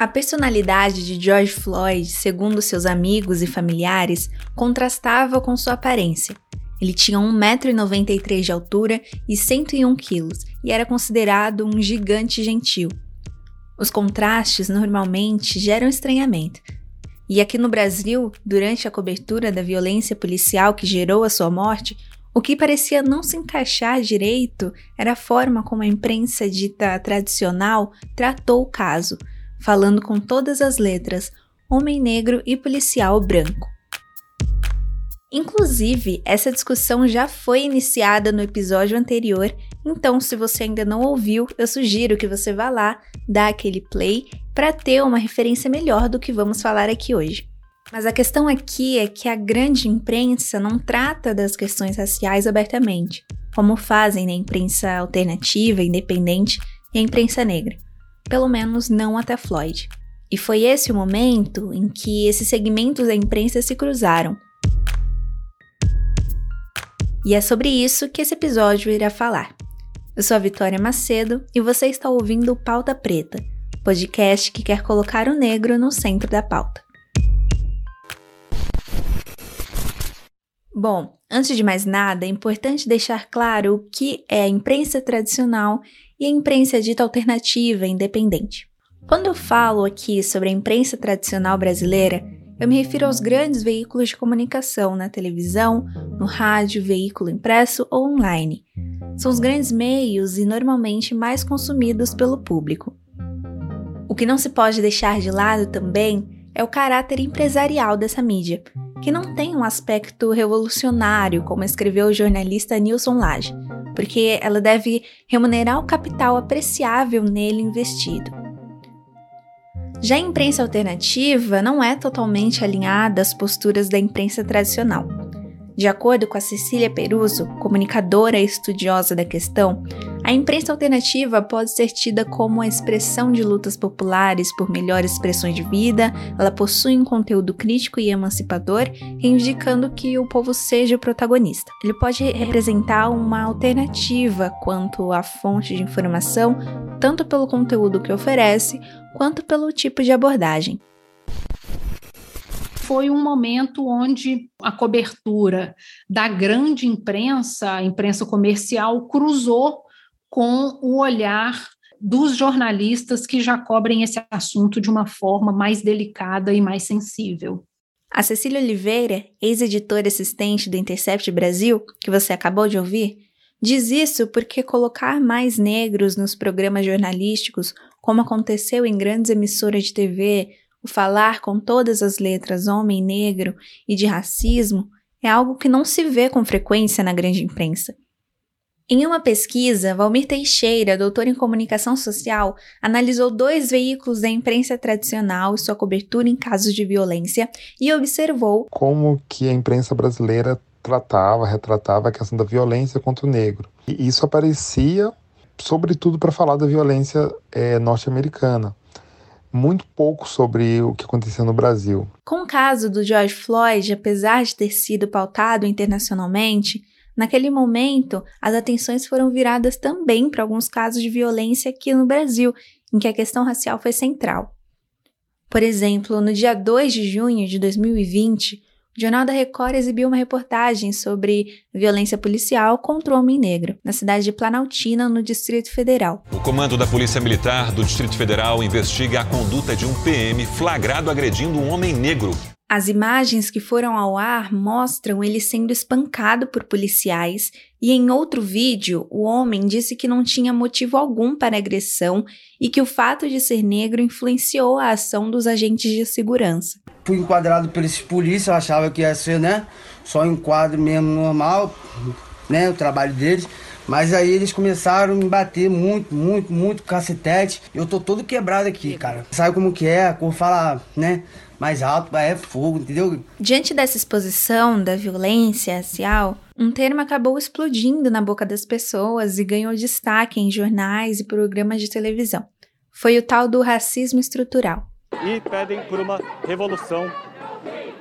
A personalidade de George Floyd, segundo seus amigos e familiares, contrastava com sua aparência. Ele tinha 1,93m de altura e 101 quilos e era considerado um gigante gentil. Os contrastes normalmente geram estranhamento. E aqui no Brasil, durante a cobertura da violência policial que gerou a sua morte, o que parecia não se encaixar direito era a forma como a imprensa dita tradicional tratou o caso falando com todas as letras, homem negro e policial branco. Inclusive, essa discussão já foi iniciada no episódio anterior, então se você ainda não ouviu, eu sugiro que você vá lá, dá aquele play para ter uma referência melhor do que vamos falar aqui hoje. Mas a questão aqui é que a grande imprensa não trata das questões raciais abertamente, como fazem na imprensa alternativa, independente e a imprensa negra pelo menos não até Floyd. E foi esse o momento em que esses segmentos da imprensa se cruzaram. E é sobre isso que esse episódio irá falar. Eu sou a Vitória Macedo e você está ouvindo o Pauta Preta, podcast que quer colocar o negro no centro da pauta. Bom, antes de mais nada, é importante deixar claro o que é a imprensa tradicional e a imprensa dita alternativa e independente. Quando eu falo aqui sobre a imprensa tradicional brasileira, eu me refiro aos grandes veículos de comunicação na televisão, no rádio, veículo impresso ou online. São os grandes meios e normalmente mais consumidos pelo público. O que não se pode deixar de lado também é o caráter empresarial dessa mídia, que não tem um aspecto revolucionário, como escreveu o jornalista Nilson Lage, porque ela deve remunerar o capital apreciável nele investido. Já a imprensa alternativa não é totalmente alinhada às posturas da imprensa tradicional. De acordo com a Cecília Peruso, comunicadora e estudiosa da questão, a imprensa alternativa pode ser tida como a expressão de lutas populares por melhores expressões de vida, ela possui um conteúdo crítico e emancipador, indicando que o povo seja o protagonista. Ele pode representar uma alternativa quanto à fonte de informação, tanto pelo conteúdo que oferece, quanto pelo tipo de abordagem foi um momento onde a cobertura da grande imprensa, a imprensa comercial, cruzou com o olhar dos jornalistas que já cobrem esse assunto de uma forma mais delicada e mais sensível. A Cecília Oliveira, ex-editora assistente do Intercept Brasil, que você acabou de ouvir, diz isso porque colocar mais negros nos programas jornalísticos, como aconteceu em grandes emissoras de TV, o falar com todas as letras homem negro e de racismo é algo que não se vê com frequência na grande imprensa. Em uma pesquisa, Valmir Teixeira, doutor em comunicação social, analisou dois veículos da imprensa tradicional e sua cobertura em casos de violência e observou como que a imprensa brasileira tratava, retratava a questão da violência contra o negro. E isso aparecia, sobretudo, para falar da violência é, norte-americana muito pouco sobre o que acontecia no Brasil. Com o caso do George Floyd, apesar de ter sido pautado internacionalmente, naquele momento as atenções foram viradas também para alguns casos de violência aqui no Brasil, em que a questão racial foi central. Por exemplo, no dia 2 de junho de 2020, o Jornal da Record exibiu uma reportagem sobre violência policial contra o homem negro, na cidade de Planaltina, no Distrito Federal. O comando da Polícia Militar do Distrito Federal investiga a conduta de um PM flagrado agredindo um homem negro. As imagens que foram ao ar mostram ele sendo espancado por policiais, e em outro vídeo, o homem disse que não tinha motivo algum para agressão e que o fato de ser negro influenciou a ação dos agentes de segurança fui enquadrado pelos polícias, eu achava que ia ser, né? Só enquadro mesmo normal, né? O trabalho deles. Mas aí eles começaram a me bater muito, muito, muito cacetete. Eu tô todo quebrado aqui, cara. Sabe como que é? A cor fala, né? Mais alto, é fogo, entendeu? Diante dessa exposição da violência racial, um termo acabou explodindo na boca das pessoas e ganhou destaque em jornais e programas de televisão. Foi o tal do racismo estrutural e pedem por uma revolução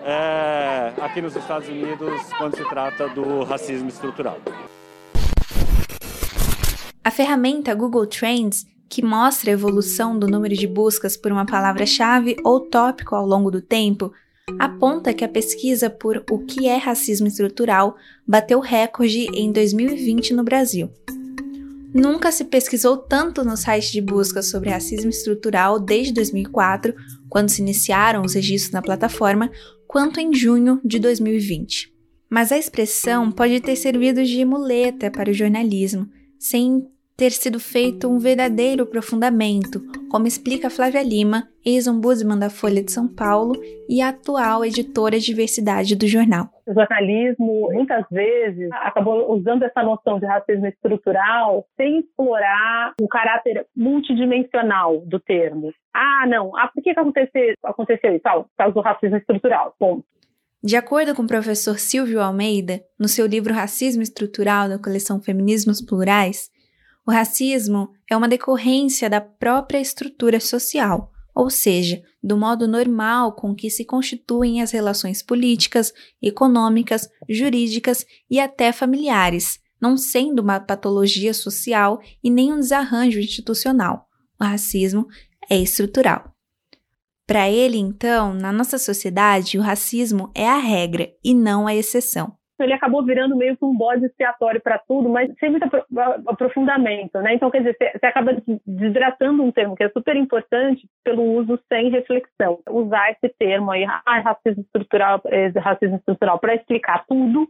é, aqui nos Estados Unidos quando se trata do racismo estrutural. A ferramenta Google Trends que mostra a evolução do número de buscas por uma palavra-chave ou tópico ao longo do tempo, aponta que a pesquisa por o que é racismo estrutural bateu recorde em 2020 no Brasil. Nunca se pesquisou tanto no site de busca sobre racismo estrutural desde 2004, quando se iniciaram os registros na plataforma, quanto em junho de 2020. Mas a expressão pode ter servido de muleta para o jornalismo, sem ter sido feito um verdadeiro aprofundamento, como explica Flávia Lima, ex-ombudsman da Folha de São Paulo e atual editora de diversidade do jornal. O jornalismo, muitas vezes, acabou usando essa noção de racismo estrutural sem explorar o caráter multidimensional do termo. Ah, não, ah, por que, que aconteceu, aconteceu isso? Ah, por causa do racismo estrutural, ponto. De acordo com o professor Silvio Almeida, no seu livro Racismo Estrutural da coleção Feminismos Plurais, o racismo é uma decorrência da própria estrutura social, ou seja, do modo normal com que se constituem as relações políticas, econômicas, jurídicas e até familiares, não sendo uma patologia social e nem um desarranjo institucional. O racismo é estrutural. Para ele, então, na nossa sociedade, o racismo é a regra e não a exceção ele acabou virando meio que um bode expiatório para tudo, mas sem muito aprofundamento, né? Então, quer dizer, você acaba desidratando um termo que é super importante pelo uso sem reflexão. Usar esse termo aí, ah, racismo estrutural, é, racismo estrutural, para explicar tudo,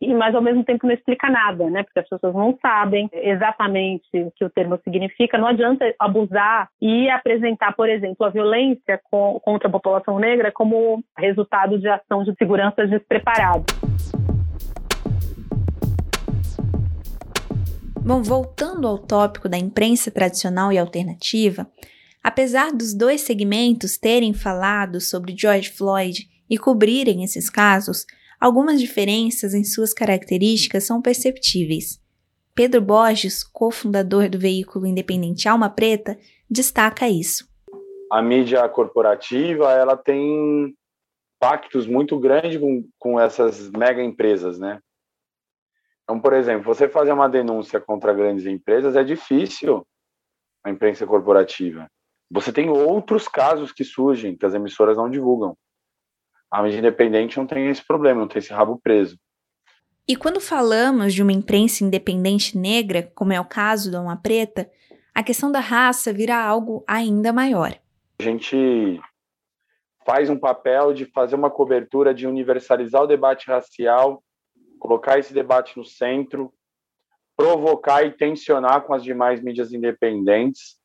e mas ao mesmo tempo não explica nada, né? Porque as pessoas não sabem exatamente o que o termo significa. Não adianta abusar e apresentar, por exemplo, a violência contra a população negra como resultado de ação de segurança despreparada. Bom, voltando ao tópico da imprensa tradicional e alternativa, apesar dos dois segmentos terem falado sobre George Floyd e cobrirem esses casos, algumas diferenças em suas características são perceptíveis. Pedro Borges, cofundador do veículo independente Alma Preta, destaca isso. A mídia corporativa ela tem pactos muito grandes com, com essas mega empresas, né? Então, por exemplo, você fazer uma denúncia contra grandes empresas é difícil na imprensa corporativa. Você tem outros casos que surgem que as emissoras não divulgam. A mídia independente não tem esse problema, não tem esse rabo preso. E quando falamos de uma imprensa independente negra, como é o caso da Uma Preta, a questão da raça vira algo ainda maior. A gente faz um papel de fazer uma cobertura de universalizar o debate racial colocar esse debate no centro, provocar e tensionar com as demais mídias independentes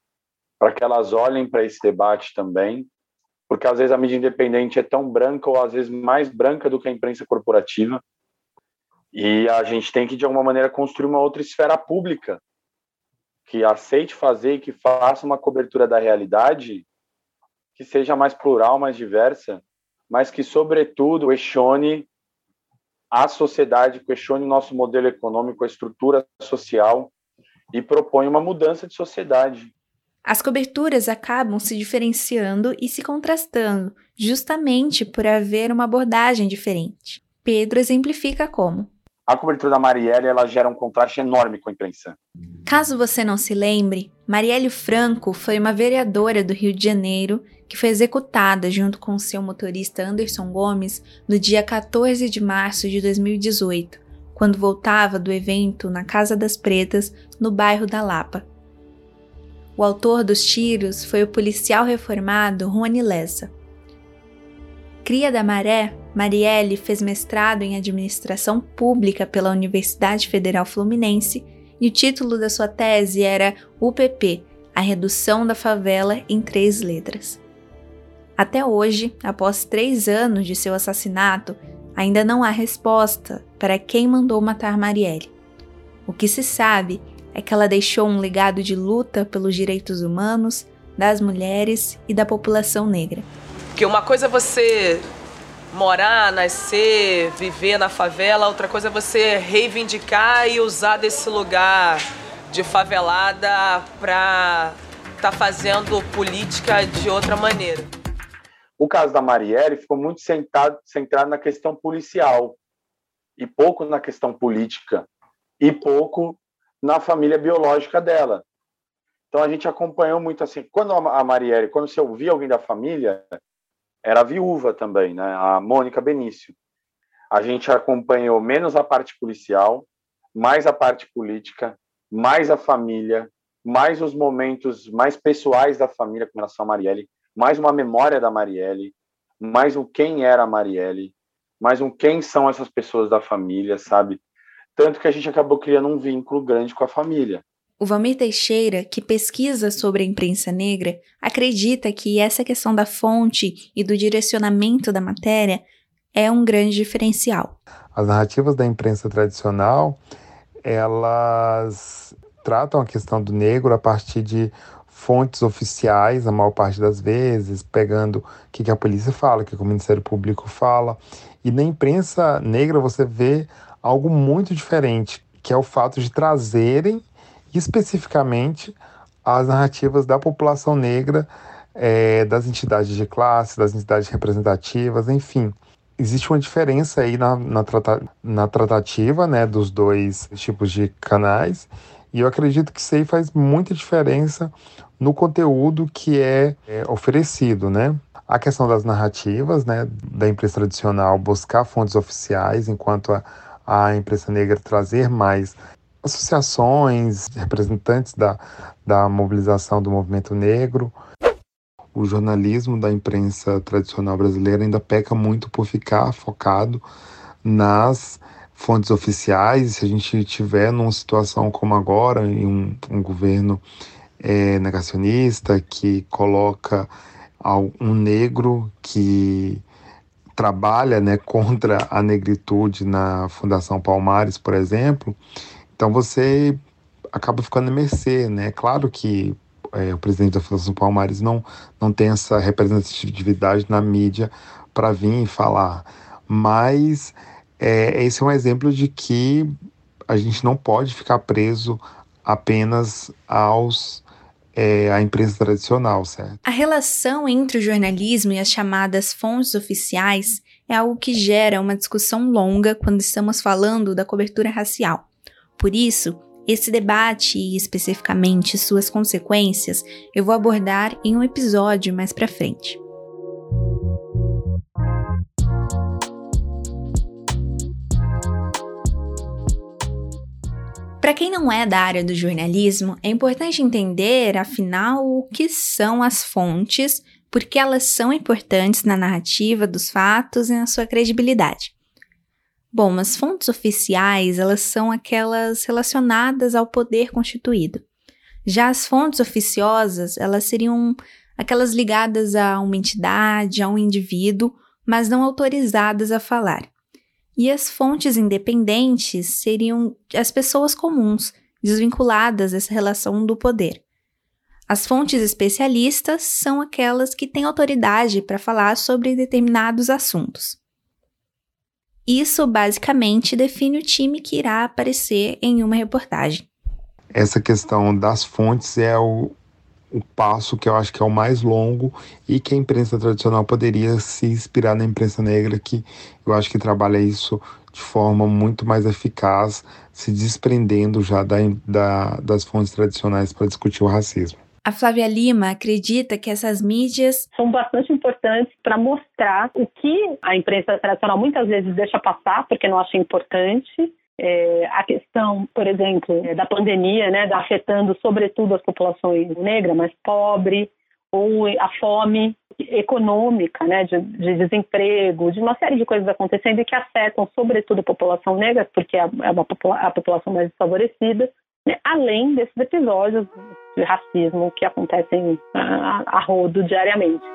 para que elas olhem para esse debate também, porque às vezes a mídia independente é tão branca ou às vezes mais branca do que a imprensa corporativa. E a gente tem que de alguma maneira construir uma outra esfera pública que aceite fazer e que faça uma cobertura da realidade que seja mais plural, mais diversa, mas que sobretudo questione a sociedade questione o nosso modelo econômico, a estrutura social e propõe uma mudança de sociedade. As coberturas acabam se diferenciando e se contrastando, justamente por haver uma abordagem diferente. Pedro exemplifica como. A cobertura da Marielle ela gera um contraste enorme com a imprensa. Caso você não se lembre, Marielle Franco foi uma vereadora do Rio de Janeiro que foi executada junto com seu motorista Anderson Gomes no dia 14 de março de 2018, quando voltava do evento na Casa das Pretas, no bairro da Lapa. O autor dos tiros foi o policial reformado Rony Lessa. Cria da Maré, Marielle fez mestrado em administração pública pela Universidade Federal Fluminense e o título da sua tese era UPP, a redução da favela em três letras. Até hoje, após três anos de seu assassinato, ainda não há resposta para quem mandou matar Marielle. O que se sabe é que ela deixou um legado de luta pelos direitos humanos, das mulheres e da população negra. Porque uma coisa é você morar, nascer, viver na favela, outra coisa é você reivindicar e usar desse lugar de favelada para estar tá fazendo política de outra maneira. O caso da Marielle ficou muito centrado, centrado na questão policial e pouco na questão política e pouco na família biológica dela. Então a gente acompanhou muito assim. Quando a Marielle, quando você ouvia alguém da família, era viúva também, né? A Mônica Benício. A gente acompanhou menos a parte policial, mais a parte política, mais a família, mais os momentos mais pessoais da família com relação a Marielle, mais uma memória da Marielle, mais o quem era a Marielle, mais um quem são essas pessoas da família, sabe? Tanto que a gente acabou criando um vínculo grande com a família. O Valmir Teixeira, que pesquisa sobre a imprensa negra, acredita que essa questão da fonte e do direcionamento da matéria é um grande diferencial. As narrativas da imprensa tradicional, elas tratam a questão do negro a partir de fontes oficiais, a maior parte das vezes, pegando o que a polícia fala, o que o Ministério Público fala. E na imprensa negra você vê algo muito diferente, que é o fato de trazerem especificamente as narrativas da população negra, é, das entidades de classe, das entidades representativas, enfim. Existe uma diferença aí na, na, trata, na tratativa né, dos dois tipos de canais, e eu acredito que isso aí faz muita diferença no conteúdo que é, é oferecido, né? A questão das narrativas, né, da imprensa tradicional buscar fontes oficiais, enquanto a, a imprensa negra trazer mais associações, representantes da, da mobilização do movimento negro. O jornalismo da imprensa tradicional brasileira ainda peca muito por ficar focado nas fontes oficiais. Se a gente tiver numa situação como agora, em um, um governo é, negacionista que coloca um negro que trabalha né, contra a negritude na Fundação Palmares, por exemplo, então você acaba ficando à mercê, né? Claro que é, o presidente da Fundação Palmares não, não tem essa representatividade na mídia para vir e falar, mas é, esse é um exemplo de que a gente não pode ficar preso apenas aos é, a imprensa tradicional, certo? A relação entre o jornalismo e as chamadas fontes oficiais é algo que gera uma discussão longa quando estamos falando da cobertura racial. Por isso, esse debate e especificamente suas consequências eu vou abordar em um episódio mais para frente. Para quem não é da área do jornalismo, é importante entender, afinal, o que são as fontes, porque elas são importantes na narrativa dos fatos e na sua credibilidade. Bom, as fontes oficiais, elas são aquelas relacionadas ao poder constituído. Já as fontes oficiosas, elas seriam aquelas ligadas a uma entidade, a um indivíduo, mas não autorizadas a falar. E as fontes independentes seriam as pessoas comuns, desvinculadas dessa relação do poder. As fontes especialistas são aquelas que têm autoridade para falar sobre determinados assuntos. Isso basicamente define o time que irá aparecer em uma reportagem. Essa questão das fontes é o, o passo que eu acho que é o mais longo e que a imprensa tradicional poderia se inspirar na imprensa negra, que eu acho que trabalha isso de forma muito mais eficaz, se desprendendo já da, da, das fontes tradicionais para discutir o racismo. A Flávia Lima acredita que essas mídias são bastante importantes para mostrar o que a imprensa tradicional muitas vezes deixa passar porque não acha importante. É, a questão, por exemplo, é, da pandemia, né, afetando sobretudo as populações negras, mais pobres, ou a fome econômica, né, de, de, desemprego, de uma série de coisas acontecendo e que afetam sobretudo a população negra, porque é, é uma, a população mais desfavorecida, né, além desses episódios de racismo que acontecem a, a rodo diariamente.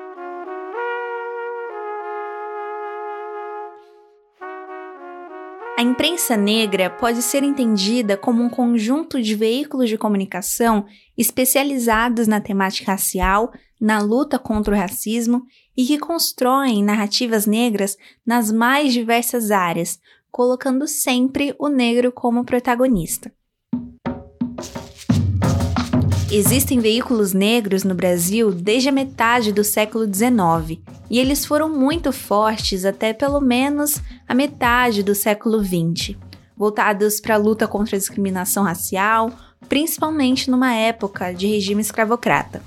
A imprensa negra pode ser entendida como um conjunto de veículos de comunicação especializados na temática racial, na luta contra o racismo e que constroem narrativas negras nas mais diversas áreas, colocando sempre o negro como protagonista. Existem veículos negros no Brasil desde a metade do século XIX, e eles foram muito fortes até pelo menos a metade do século XX, voltados para a luta contra a discriminação racial, principalmente numa época de regime escravocrata.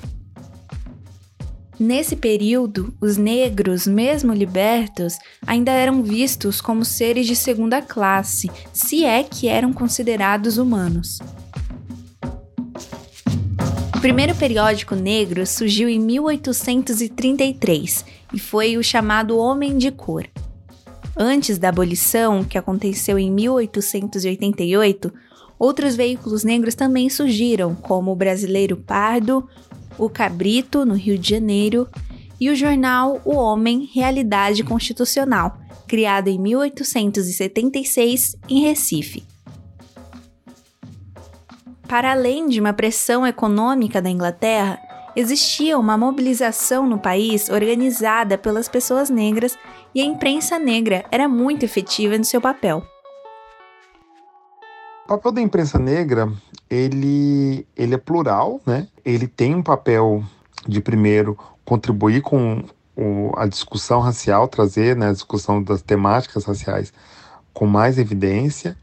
Nesse período, os negros, mesmo libertos, ainda eram vistos como seres de segunda classe, se é que eram considerados humanos. O primeiro periódico negro surgiu em 1833 e foi o chamado Homem de Cor. Antes da abolição, que aconteceu em 1888, outros veículos negros também surgiram, como o Brasileiro Pardo, o Cabrito, no Rio de Janeiro, e o jornal O Homem Realidade Constitucional, criado em 1876 em Recife. Para além de uma pressão econômica da Inglaterra, existia uma mobilização no país organizada pelas pessoas negras e a imprensa negra era muito efetiva no seu papel. O papel da imprensa negra, ele, ele é plural, né? Ele tem um papel de primeiro contribuir com o, a discussão racial, trazer né, a discussão das temáticas raciais com mais evidência.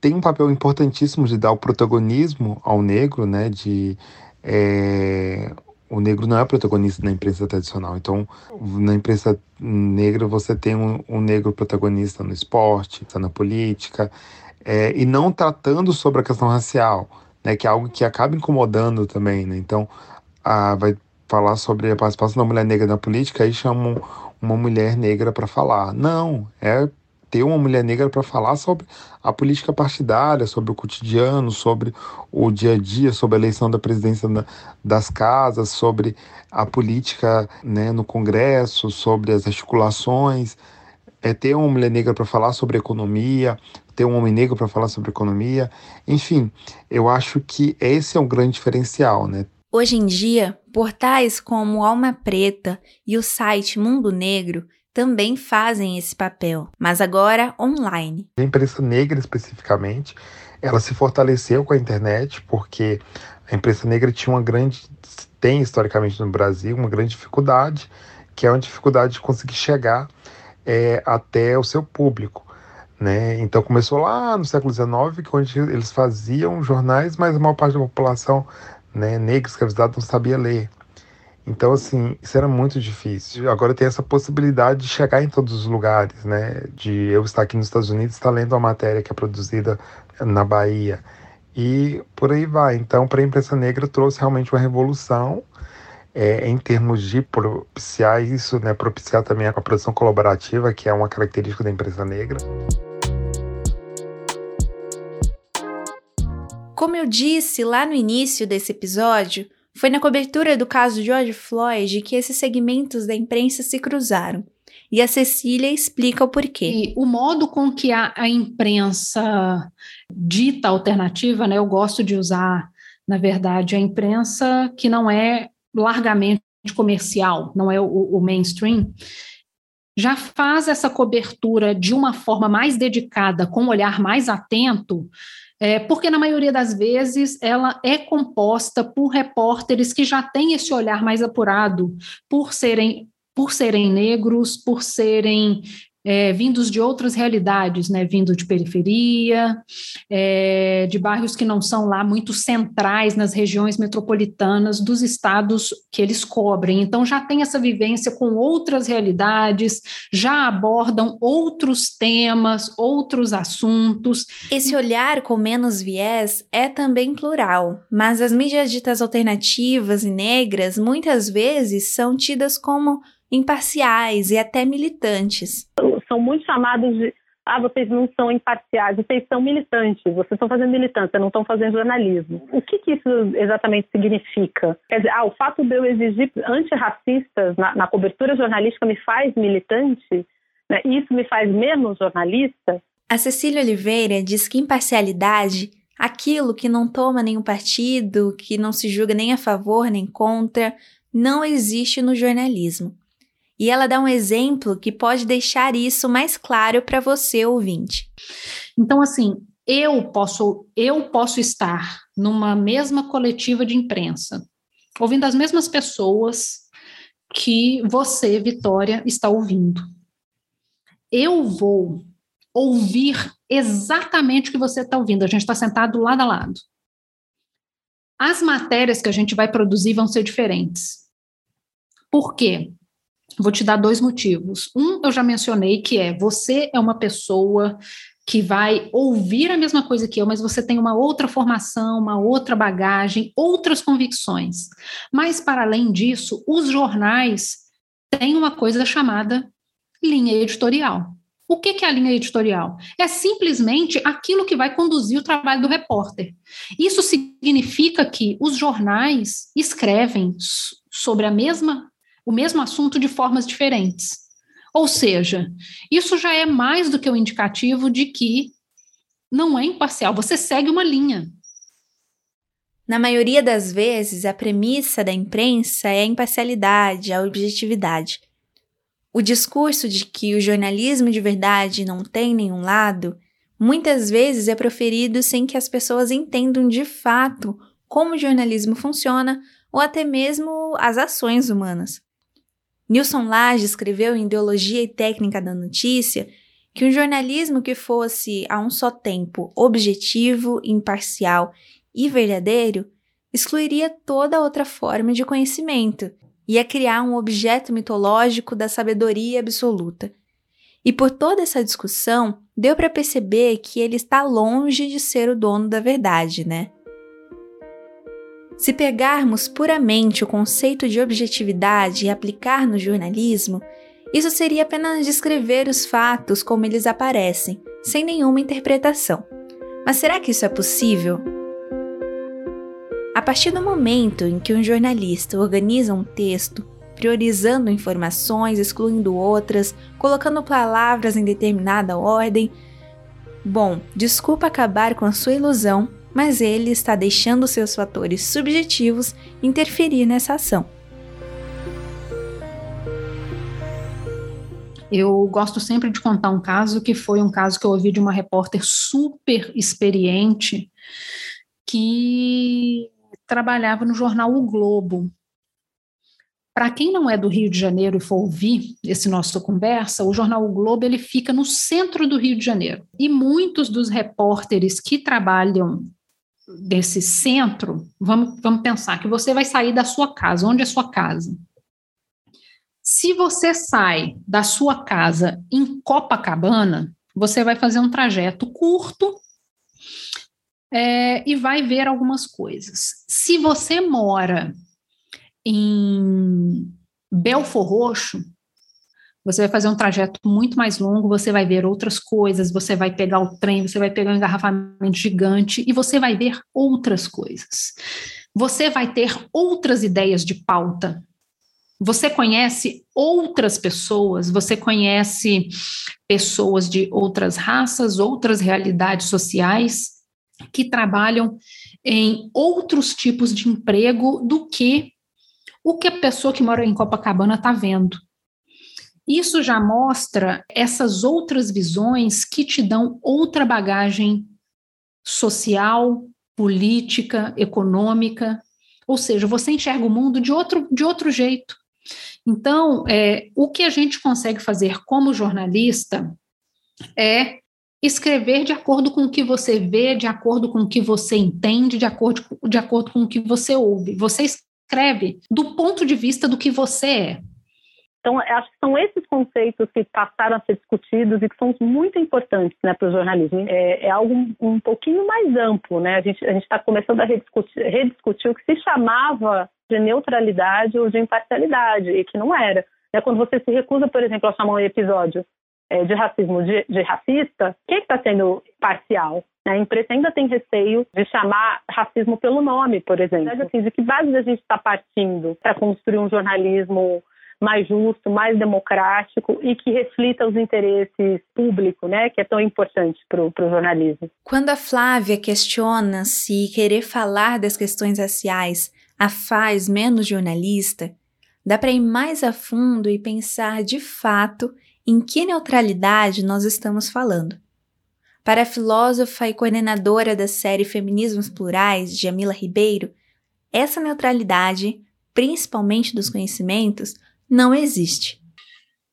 Tem um papel importantíssimo de dar o protagonismo ao negro, né? De é, o negro não é protagonista na imprensa tradicional. Então, na imprensa negra, você tem um, um negro protagonista no esporte, na política, é, e não tratando sobre a questão racial, né, que é algo que acaba incomodando também. Né? Então, a, vai falar sobre a participação da mulher negra na política, aí chamam uma mulher negra para falar. Não, é ter uma mulher negra para falar sobre a política partidária, sobre o cotidiano, sobre o dia a dia, sobre a eleição da presidência das casas, sobre a política né, no Congresso, sobre as articulações. É ter uma mulher negra para falar sobre economia, ter um homem negro para falar sobre economia. Enfim, eu acho que esse é um grande diferencial, né? Hoje em dia, portais como Alma Preta e o site Mundo Negro também fazem esse papel, mas agora online. A imprensa negra especificamente, ela se fortaleceu com a internet porque a imprensa negra tinha uma grande tem historicamente no Brasil uma grande dificuldade, que é uma dificuldade de conseguir chegar é, até o seu público. Né? Então começou lá no século XIX, onde eles faziam jornais, mas a maior parte da população né, negra escravizada não sabia ler. Então, assim, isso era muito difícil. Agora tem essa possibilidade de chegar em todos os lugares, né? De eu estar aqui nos Estados Unidos, estar lendo uma matéria que é produzida na Bahia. E por aí vai. Então, para a imprensa negra, trouxe realmente uma revolução é, em termos de propiciar isso, né? Propiciar também a produção colaborativa, que é uma característica da imprensa negra. Como eu disse lá no início desse episódio, foi na cobertura do caso George Floyd que esses segmentos da imprensa se cruzaram. E a Cecília explica o porquê. E o modo com que a, a imprensa dita alternativa, né, eu gosto de usar, na verdade, a imprensa que não é largamente comercial, não é o, o mainstream, já faz essa cobertura de uma forma mais dedicada, com um olhar mais atento, é, porque na maioria das vezes ela é composta por repórteres que já têm esse olhar mais apurado, por serem por serem negros, por serem é, vindos de outras realidades, né, vindo de periferia, é, de bairros que não são lá muito centrais nas regiões metropolitanas dos estados que eles cobrem. Então já tem essa vivência com outras realidades, já abordam outros temas, outros assuntos. Esse olhar com menos viés é também plural, mas as mídias ditas alternativas e negras muitas vezes são tidas como imparciais e até militantes. São muito chamados de ah, vocês não são imparciais, vocês são militantes, vocês estão fazendo militância, não estão fazendo jornalismo. O que, que isso exatamente significa? Quer dizer, ah, o fato de eu exigir antirracistas na, na cobertura jornalística me faz militante? Né? Isso me faz menos jornalista? A Cecília Oliveira diz que imparcialidade, aquilo que não toma nenhum partido, que não se julga nem a favor nem contra, não existe no jornalismo. E ela dá um exemplo que pode deixar isso mais claro para você, ouvinte. Então, assim, eu posso, eu posso estar numa mesma coletiva de imprensa, ouvindo as mesmas pessoas que você, Vitória, está ouvindo. Eu vou ouvir exatamente o que você está ouvindo. A gente está sentado lado a lado. as matérias que a gente vai produzir vão ser diferentes. Por quê? Vou te dar dois motivos. Um, eu já mencionei, que é você é uma pessoa que vai ouvir a mesma coisa que eu, mas você tem uma outra formação, uma outra bagagem, outras convicções. Mas, para além disso, os jornais têm uma coisa chamada linha editorial. O que é a linha editorial? É simplesmente aquilo que vai conduzir o trabalho do repórter. Isso significa que os jornais escrevem sobre a mesma, o mesmo assunto de formas diferentes. Ou seja, isso já é mais do que um indicativo de que não é imparcial, você segue uma linha. Na maioria das vezes, a premissa da imprensa é a imparcialidade, a objetividade. O discurso de que o jornalismo de verdade não tem nenhum lado, muitas vezes é proferido sem que as pessoas entendam de fato como o jornalismo funciona ou até mesmo as ações humanas. Nilson Lage escreveu em Ideologia e Técnica da Notícia que um jornalismo que fosse a um só tempo objetivo, imparcial e verdadeiro excluiria toda outra forma de conhecimento ia criar um objeto mitológico da sabedoria absoluta. E por toda essa discussão, deu para perceber que ele está longe de ser o dono da verdade, né? Se pegarmos puramente o conceito de objetividade e aplicar no jornalismo, isso seria apenas descrever os fatos como eles aparecem, sem nenhuma interpretação. Mas será que isso é possível? A partir do momento em que um jornalista organiza um texto, priorizando informações, excluindo outras, colocando palavras em determinada ordem, bom, desculpa acabar com a sua ilusão, mas ele está deixando seus fatores subjetivos interferir nessa ação. Eu gosto sempre de contar um caso que foi um caso que eu ouvi de uma repórter super experiente que trabalhava no jornal O Globo. Para quem não é do Rio de Janeiro e for ouvir esse nosso conversa, o jornal O Globo ele fica no centro do Rio de Janeiro. E muitos dos repórteres que trabalham desse centro, vamos, vamos pensar que você vai sair da sua casa. Onde é a sua casa? Se você sai da sua casa em Copacabana, você vai fazer um trajeto curto é, e vai ver algumas coisas. Se você mora em Belfor Roxo, você vai fazer um trajeto muito mais longo, você vai ver outras coisas, você vai pegar o trem, você vai pegar um engarrafamento gigante e você vai ver outras coisas. Você vai ter outras ideias de pauta. Você conhece outras pessoas, você conhece pessoas de outras raças, outras realidades sociais, que trabalham em outros tipos de emprego do que o que a pessoa que mora em Copacabana está vendo. Isso já mostra essas outras visões que te dão outra bagagem social, política, econômica, ou seja, você enxerga o mundo de outro, de outro jeito. Então, é, o que a gente consegue fazer como jornalista é escrever de acordo com o que você vê, de acordo com o que você entende, de acordo, de acordo com o que você ouve. Você escreve do ponto de vista do que você é. Então, acho que são esses conceitos que passaram a ser discutidos e que são muito importantes né, para o jornalismo. É, é algo um, um, pouquinho mais amplo, né? A gente a está começando a rediscutir, rediscutir o que se chamava de neutralidade ou de imparcialidade, e que não era. É quando você se recusa, por exemplo, a chamar um episódio é, de racismo de, de racista, quem é está sendo parcial? A imprensa ainda tem receio de chamar racismo pelo nome, por exemplo. Assim, de que base a gente está partindo para construir um jornalismo mais justo, mais democrático e que reflita os interesses públicos, né, que é tão importante para o jornalismo. Quando a Flávia questiona se querer falar das questões raciais a faz menos jornalista, dá para ir mais a fundo e pensar de fato em que neutralidade nós estamos falando. Para a filósofa e coordenadora da série Feminismos Plurais, Jamila Ribeiro, essa neutralidade, principalmente dos conhecimentos, não existe.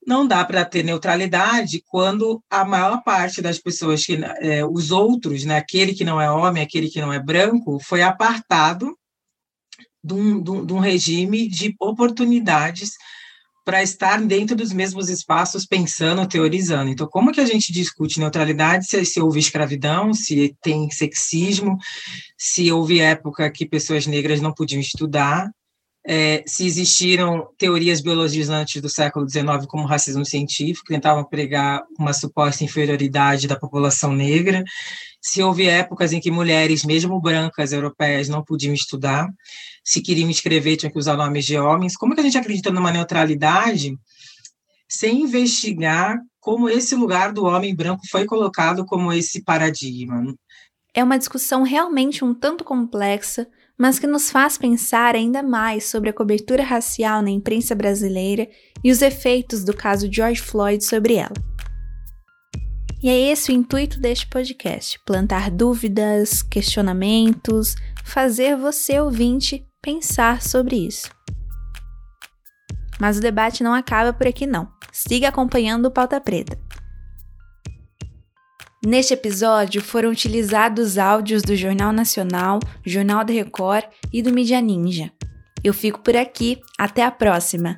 Não dá para ter neutralidade quando a maior parte das pessoas, que é, os outros, né, aquele que não é homem, aquele que não é branco, foi apartado de um, de um, de um regime de oportunidades para estar dentro dos mesmos espaços pensando, teorizando. Então, como que a gente discute neutralidade se, se houve escravidão, se tem sexismo, se houve época que pessoas negras não podiam estudar, é, se existiram teorias biologizantes do século XIX como racismo científico, que tentavam pregar uma suposta inferioridade da população negra, se houve épocas em que mulheres, mesmo brancas europeias, não podiam estudar, se queriam escrever, tinham que usar nomes de homens. Como que a gente acredita numa neutralidade sem investigar como esse lugar do homem branco foi colocado como esse paradigma? É uma discussão realmente um tanto complexa, mas que nos faz pensar ainda mais sobre a cobertura racial na imprensa brasileira e os efeitos do caso George Floyd sobre ela. E é esse o intuito deste podcast: plantar dúvidas, questionamentos, fazer você ouvinte pensar sobre isso. Mas o debate não acaba por aqui não. Siga acompanhando o Pauta Preta. Neste episódio foram utilizados áudios do Jornal Nacional, Jornal da Record e do Mídia Ninja. Eu fico por aqui, até a próxima!